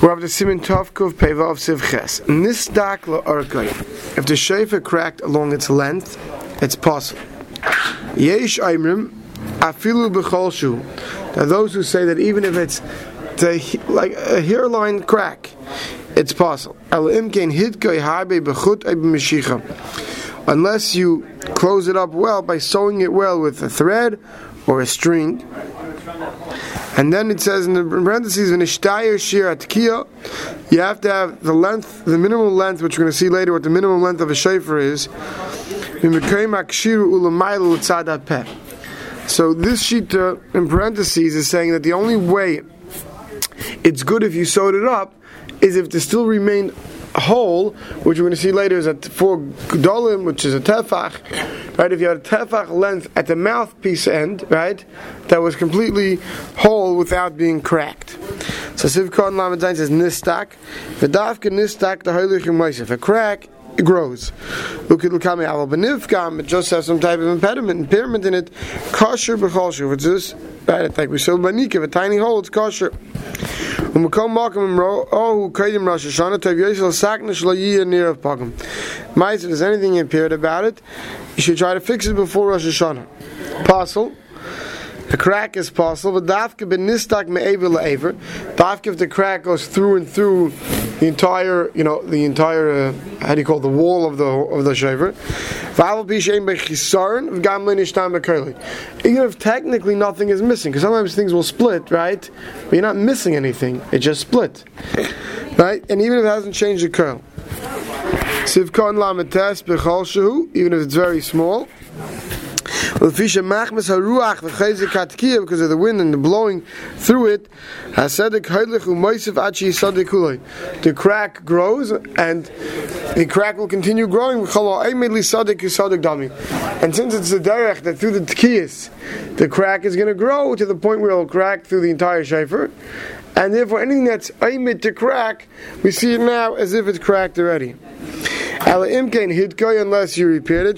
We have the Simin Tovkov Peva of Sivches. Nisdak La'arkai. If the shofar cracked along its length, it's possible. Yesh Aimrim Afilu B'cholshu. Now those who say that even if it's the, like a hairline crack, it's possible. Unless you close it up well by sewing it well with a thread or a string. And then it says in the parentheses. You have to have the length, the minimum length, which we're going to see later, what the minimum length of a shofar is. So this sheet uh, in parentheses is saying that the only way it's good if you sewed it up is if there still remained hole, which we're going to see later is at four gdolim, which is a tefach, right? If you had a tefach length at the mouthpiece end, right, that was completely whole without being cracked. So Sivkon Lamed says nistak, v'davka nistak the If a crack it grows. It just has some type of impediment, impairment in it. Kosher b'cholshu. It's just, right, like we saw Banika, a tiny hole, it's kosher. Umakom Makam Oh, who Kaidim Rosh Hashanah, Tav Sakna Shlo near of Pagam. Mice, if there's anything impaired about it, you should try to fix it before Rosh Hashanah. Apostle. The crack is possible, but dafka ben nistak me'ever le'ever. Dafka if the crack goes through and through the entire, you know, the entire, uh, how do you call it, the wall of the of the shaver. Even if technically nothing is missing, because sometimes things will split, right? But you're not missing anything; it just split, right? And even if it hasn't changed the curl, sivkon even if it's very small. Because of the wind and the blowing through it, the crack grows and the crack will continue growing. And since it's the derech that through the tkiyas, the crack is going to grow to the point where it will crack through the entire shafer. And therefore, anything that's aimed to crack, we see it now as if it's cracked already. Unless you repaired it,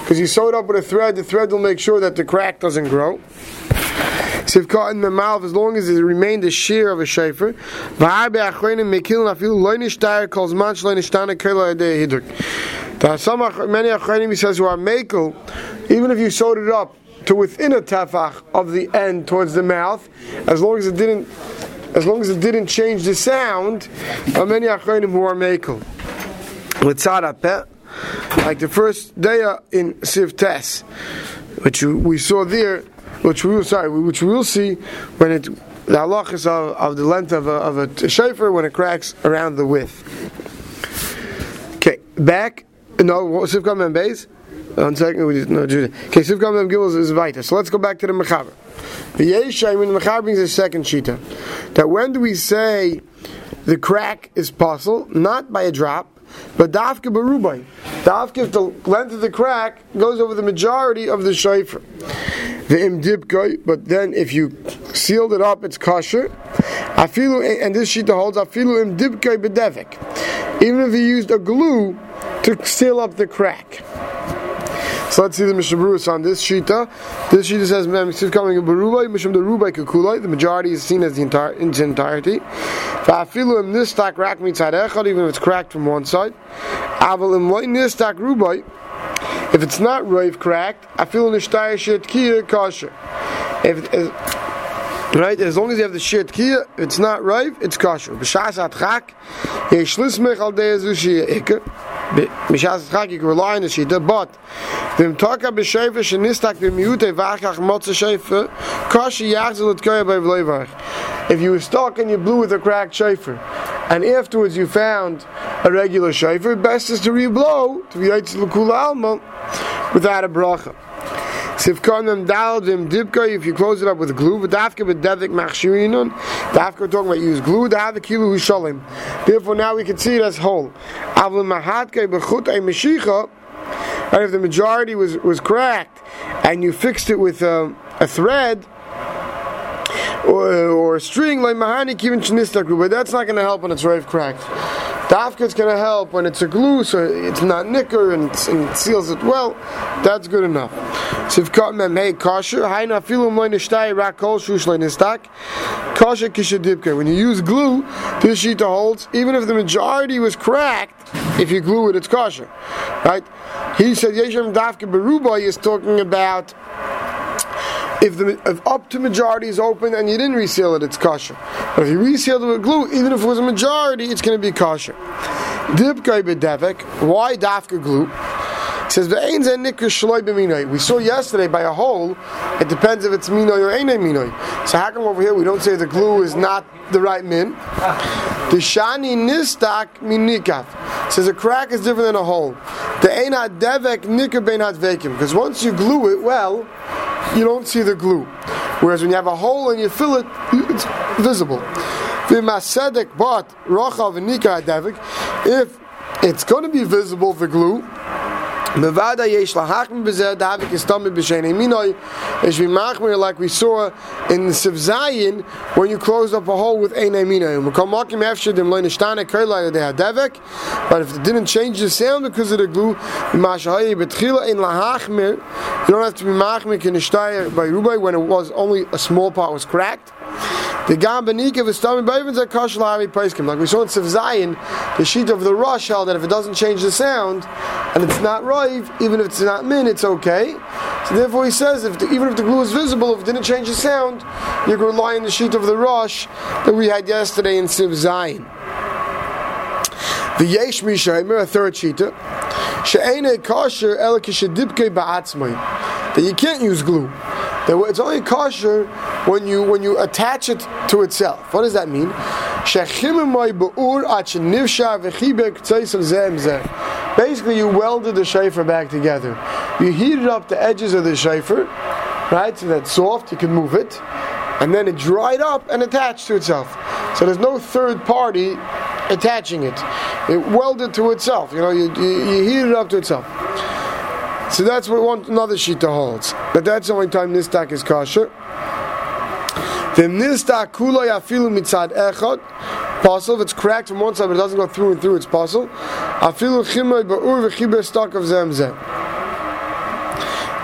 because you sew it up with a thread, the thread will make sure that the crack doesn't grow. Sivka in the mouth, as long as it remained a shear of a shafer. Many achronim he says who are mekel, even if you sewed it up to within a tefach of the end towards the mouth, as long as it didn't as long as it didn't change the sound, many achronim who are mekel. Like the first day in Siv Tes, which we saw there, which we will sorry, which we will see when it the halachas of, of the length of a, of a shofar when it cracks around the width. Okay, back. No, Siv Kam base. One second, we no Judah. Okay, Siv Kam Gimel is vital. So let's go back to the Mechaber. The Yeshai, when the Mechaber brings a second shita, that when do we say the crack is possible? Not by a drop, but dafka barubai. Dafka, if the length of the crack goes over the majority of the shofar. The im dipkoi, but then if you sealed it up, it's kosher. Afilu, and this shita holds afilu im dipkoi bedevik. Even if you used a glue to seal up the crack. So let's see the Mishabruas on this Shita. This Shita says, Mesiv coming in Barubai, Misham the Kukulai. The majority is seen as the entire in its entirety. Fa'afilu im nistak rak mitzad echad, even if it's cracked from one side. Aval im loy nistak Rubai. If it's not rave cracked, I afilu nishtaya shet kia kosher. If, if Right, as long as you have the shit kia, it's not ripe, it's kosher. B'shas atchak, yesh lismech al de'ezu shia ikke. Can rely on the shita, but v'im toka b'miute v'achach et koya b'evloivach. If you were stuck and you blew with a cracked shofar, and afterwards you found a regular shofar, best is to re-blow, to be l'kula alma, without a bracha. Sivkonim daldim if you close it up with glue, but dafka with devik machshirinun, dafka we're talking about use glue, dafka kilu hishalim. Therefore now we can see it as whole. Avlim meshicha, and if the majority was, was cracked, and you fixed it with a thread, or, or a string like mahani kivin but that's not going to help when it's rave cracked. Dafka is going to help when it's a glue, so it's not nicker and, and it seals it well. That's good enough. Sivkat mem hey kosher. Haina filum loy nishtay rak kol shush loy nistak. Kosher kishadibke. When you use glue, this sheet holds. Even if the majority was cracked, if you glue it, it's kosher, right? He said Yeshem Dafka Beruba is talking about if the if up to majority is open and you didn't reseal it, it's kosher. But if you resealed it with glue, even if it was a majority, it's going to be kosher. Dipkai bedevek. Why dafka glue? Says We saw yesterday by a hole. It depends if it's minoy or ain't minoy. So how come over here we don't say the glue is not the right min? The shani nistak minikaf says a crack is different than a hole. The einat devek nikar beinat vacuum because once you glue it well you don't see the glue. Whereas when you have a hole and you fill it, it's visible. But if it's going to be visible, the glue, Mevada yesh lahachim b'zeh davik istami b'shenei minoi is machmir like we saw in the Sivzayin when you close up a hole with einei minoi. Mekom makim efshir dem loy nishtane kerlai de hadevek but if it didn't change the sound because of the glue mashahayi betchila in lahachmir. You don't have to be machmir kinishtayir by rubai when it was only a small part was cracked the Gam Benika Vistami Bavins are Kashal Hari Paiskim. Like we saw in Siv Zayin, the sheet of the Rosh held that if it doesn't change the sound and it's not Rive, even if it's not Min, it's okay. So therefore he says, if the, even if the glue is visible, if it didn't change the sound, you can rely on the sheet of the Rosh that we had yesterday in Siv Zayin. The Yesh Mishaymer, a third sheeter, She'ene Kasher Elikishadibke Ba'atzmai. That you can't use glue. It's only kosher when you when you attach it to itself. What does that mean? Basically, you welded the shafer back together. You heated up the edges of the shafer, right? So that's soft. You can move it, and then it dried up and attached to itself. So there's no third party attaching it. It welded to itself. You know, you, you, you heat it up to itself. So that's what one another shita holds. But that's the only time nistak is kosher. The nistak kula yafilu mitzad echad. Possible if it's cracked from one side but it doesn't go through and through, it's possible. Afilu chimoy ba'ur v'chiber stock of zemzem.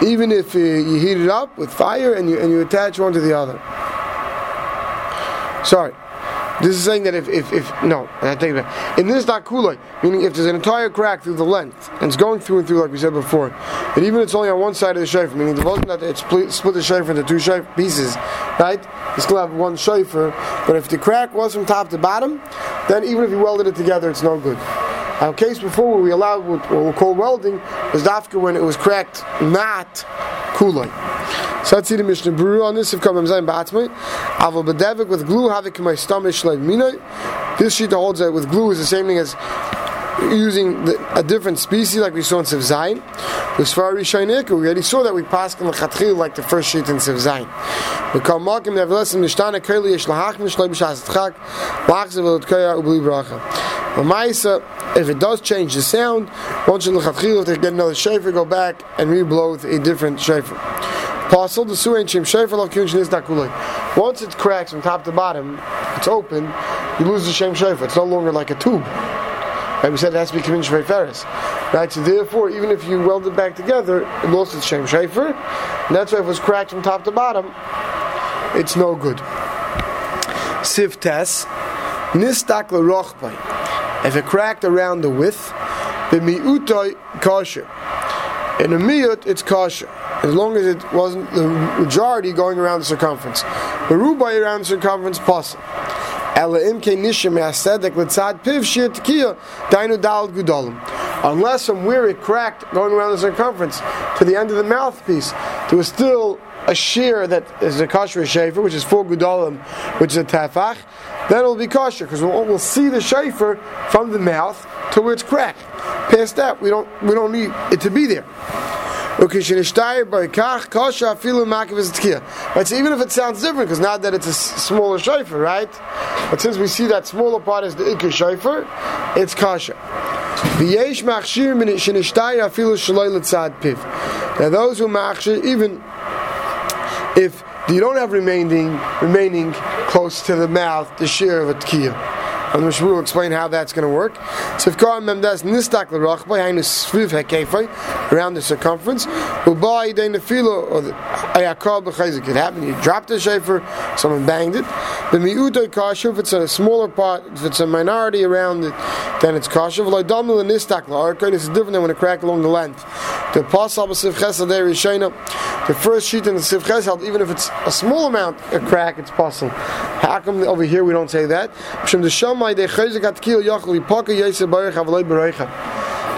Even if uh, you heat it up with fire and you and you attach one to the other. Sorry. This is saying that if, if, if no, I take it back. In this kulay, meaning if there's an entire crack through the length, and it's going through and through like we said before, and even it's only on one side of the shayfer, meaning the wasn't that it split, split the shayfer into two shayfer pieces, right? You still have one shayfer, but if the crack was from top to bottom, then even if you welded it together, it's no good. Our case before where we allowed what we'll call welding was dafka when it was cracked not kulay. So let's see the Mishnah Brew on this. If come Zayin Batzmai, Aval Bedevik with glue havik my stomach like mina. This sheet holds that with glue is the same thing as using the, a different species like we saw in Siv Zayin. With Sfari Shainik, we already saw that we passed in the Chatchil like the first sheet in Siv Zayin. We call Malkim nevertheless in Mishtana Keli Yesh Lahach Mishlai B'Shas Tchak Lachzev Elot Ubli Bracha. Ma'isa, if it does change the sound, once in the if they get another shafer, go back and re-blow with a different shafer. Pasul the suin shim shefer of kinshin is kulei. Once it cracks from top to bottom, it's open. You lose the shem shefer. It's no longer like a tube. Right? We said it has to be kimin shvei ferris. Right. So therefore, even if you weld it back together, it lost its shem shefer. And that's why if it was cracked from top to bottom, it's no good. Siv tes nistak. If it cracked around the width, the mi'utoi kosher. In a miut, it's kosher as long as it wasn't the majority going around the circumference. The rubai around the circumference possible. Unless from where it cracked going around the circumference to the end of the mouthpiece, there was still a shear that is a kosher shafer, which is four gudalim, which is a tafach, then it'll be kosher because we'll, we'll, see the shafer from the mouth to where it's cracked. Past that, we don't we don't need it to be there. Right, even if it sounds different, because now that it's a smaller shofar, right? But since we see that smaller part is the ikr shofar, it's kasha. Now those who machshir, even if you don't have remaining remaining close to the mouth, the shear of a tkiyah. And the Mishnah will explain how that's going to work. Sivkar memdas nistak l'rachbay hainu sviv hekefay around the circumference. Ubai day nefilo or the ayakal b'chayzik. It happened. You dropped the shafer, someone banged it. The miuto kasher if it's a smaller part, if it's a minority around it, then it's kasher. V'loy damu l'nistak. This is different than when it crack along the length. The pasal b'siv chesed. The first sheet in the siv chesed, even if it's a small amount a crack, it's possible. How come over here we don't say that?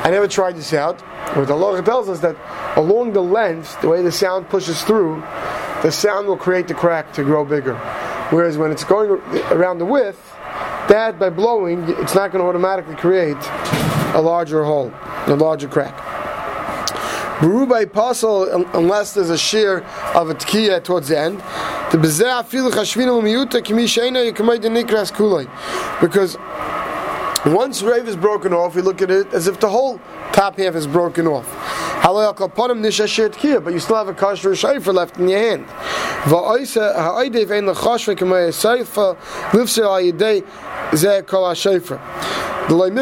I never tried this out, but the law tells us that along the length, the way the sound pushes through, the sound will create the crack to grow bigger. Whereas when it's going around the width, that by blowing, it's not going to automatically create a larger hole, a larger crack. Berubai pasal unless there's a shear of a tkiya towards the end. Because once rave is broken off, we look at it as if the whole top half is broken off. But you still have a kosher shayfer left in your hand. And Aleph,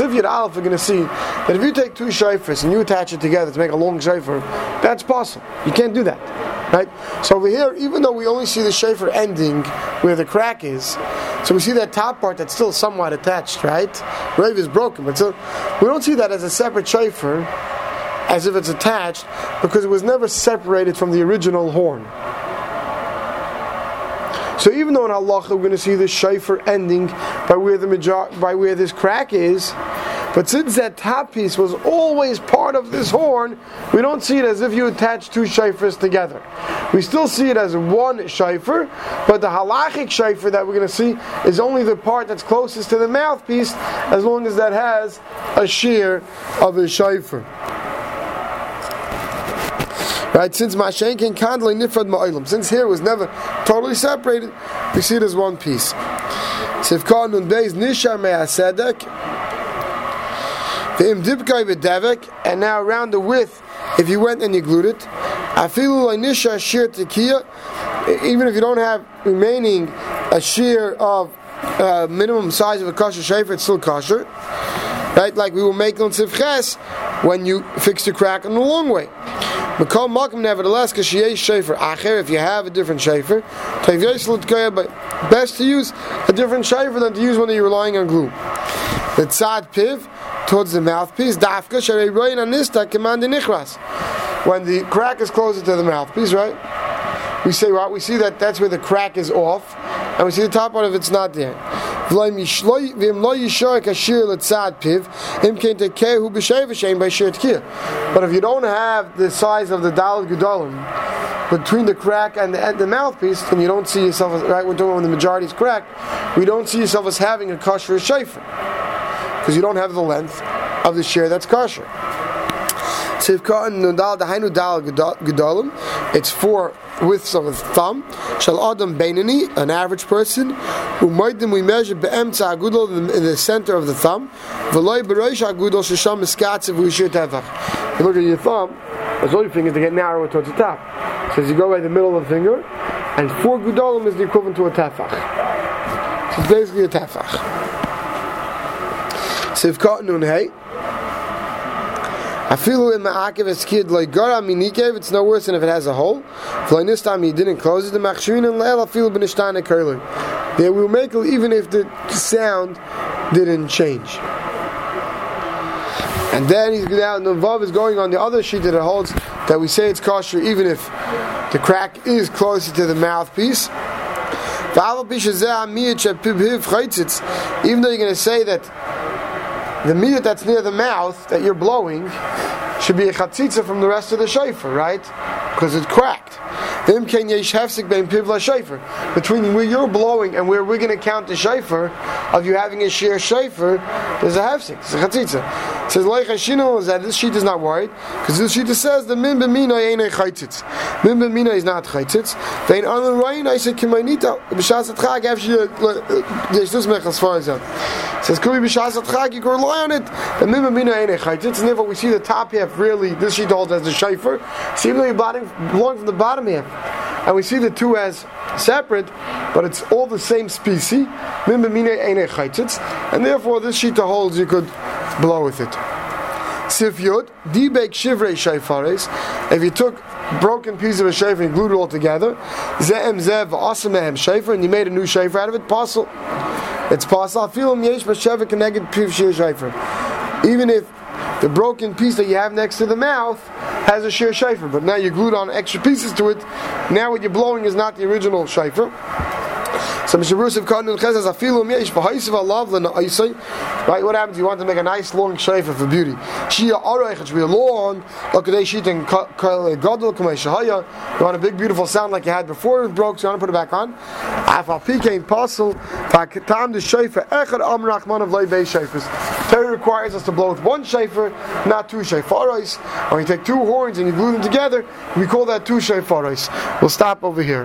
we're an alpha, you're going to see that if you take two shayfers and you attach it together to make a long shayfer, that's possible. You can't do that. Right? So over here, even though we only see the shayfer ending where the crack is, so we see that top part that's still somewhat attached, right? Rave is broken, but so we don't see that as a separate shayfer, as if it's attached, because it was never separated from the original horn. So even though in Allah we're going to see the shayfer ending by where the major, by where this crack is, but since that top piece was always part of this horn, we don't see it as if you attach two shayfers together. We still see it as one shayfer, but the halachic shayfer that we're going to see is only the part that's closest to the mouthpiece, as long as that has a shear of a shayfer. Right? Since Mashen can kandle nifrad ma'ilam, since here was never totally separated, we see it as one piece. Sivkar nun beis nishar me'asedek, and now around the width, if you went and you glued it, even if you don't have remaining a shear of uh, minimum size of a kosher shafer, it's still kosher. Right? Like we will make on Sivches when you fix the crack in the long way. Makal Malkum, nevertheless, Kashiyesh Shafer Acher, if you have a different Shafer, but best to use a different Shafer than to use one that you're relying on glue. The Tzad Piv, towards the mouthpiece, Dafka Sharei Royin Anista Command Nichras. When the crack is closer to the mouthpiece, right? We say what? We see that that's where the crack is off, and we see the top part of it's not there. But if you don't have the size of the Dalad Gedolim between the crack and the, and the mouthpiece, then you don't see yourself as, right, we're talking when the majority is cracked, we don't see yourself as having a kosher shafer. Because you don't have the length of the share that's kosher. So if it's four widths of a thumb. Shall Adam Bainani, an average person, who might we measure in the center of the thumb. V'loy. You look at your thumb, it's all your fingers to get narrower towards the top. So as you go by the middle of the finger, and four gudolim is the equivalent to a tefach. So it's basically a tefach. Sivkot nun hey. Afilu in ma'akev eskid loigara minikev, it's no worse than if it has a hole. V'loinistam, he didn't close it, the machshuin and le'el afilu b'nishtana curler. They will make it even if the sound didn't change. And then he's now the vav is going on the other sheet that it holds that we say it's kosher even if the crack is closer to the mouthpiece. Even though you're going to say that the meat that's near the mouth that you're blowing should be a chatzitza from the rest of the shofar, right? Because it's cracked. Between where you're blowing and where we're going to count the shofar of you having a sheer shofar, there's a hefsik, it's a chatzitza. It says like Hashino is that this sheet is not worried because this sheet says the min b'mina ain't a chaytzitz. Min b'mina is not chaytzitz. Vein anu rayin I say kimaynita b'shas atchag after uh, there's this mechas far as that. Says kubi b'shas atchag you can rely on it. The min b'mina ain't a chaytzitz. And therefore we see the top half really this sheet holds as the shayfer. See even though blowing from the bottom half. And we see the two as separate, but it's all the same species. And therefore, this shita holds you could blow with it. Dibek shivrei. If you took broken piece of a shayfer and glued it all together, ze'em zev asamehem shayfer, and you made a new shayfer out of it, possible. It's possible. Filim yesh b'shevet connected piv shayfer. Even if the broken piece that you have next to the mouth has a sheer shayfer, but now you glued on extra pieces to it. Now what you're blowing is not the original shayfer. So Mr. Rusev Kadin says, "Afilu yesh b'ha'isiv alav l'na'isay." Right? What happens? You want to make a nice long shayfer for beauty. Shia areich it should be long. Look at sheet and gadol kamei shahaya. You want a big beautiful sound like you had before it broke, so you want to put it back on. Afal pikein pasul tam the shayfer echad amrachman of lay bay shayfers. Torah requires us to blow with one shayfer, not two shayfaros. When you take two horns and you glue them together, we call that two shayfaros. We'll stop over here.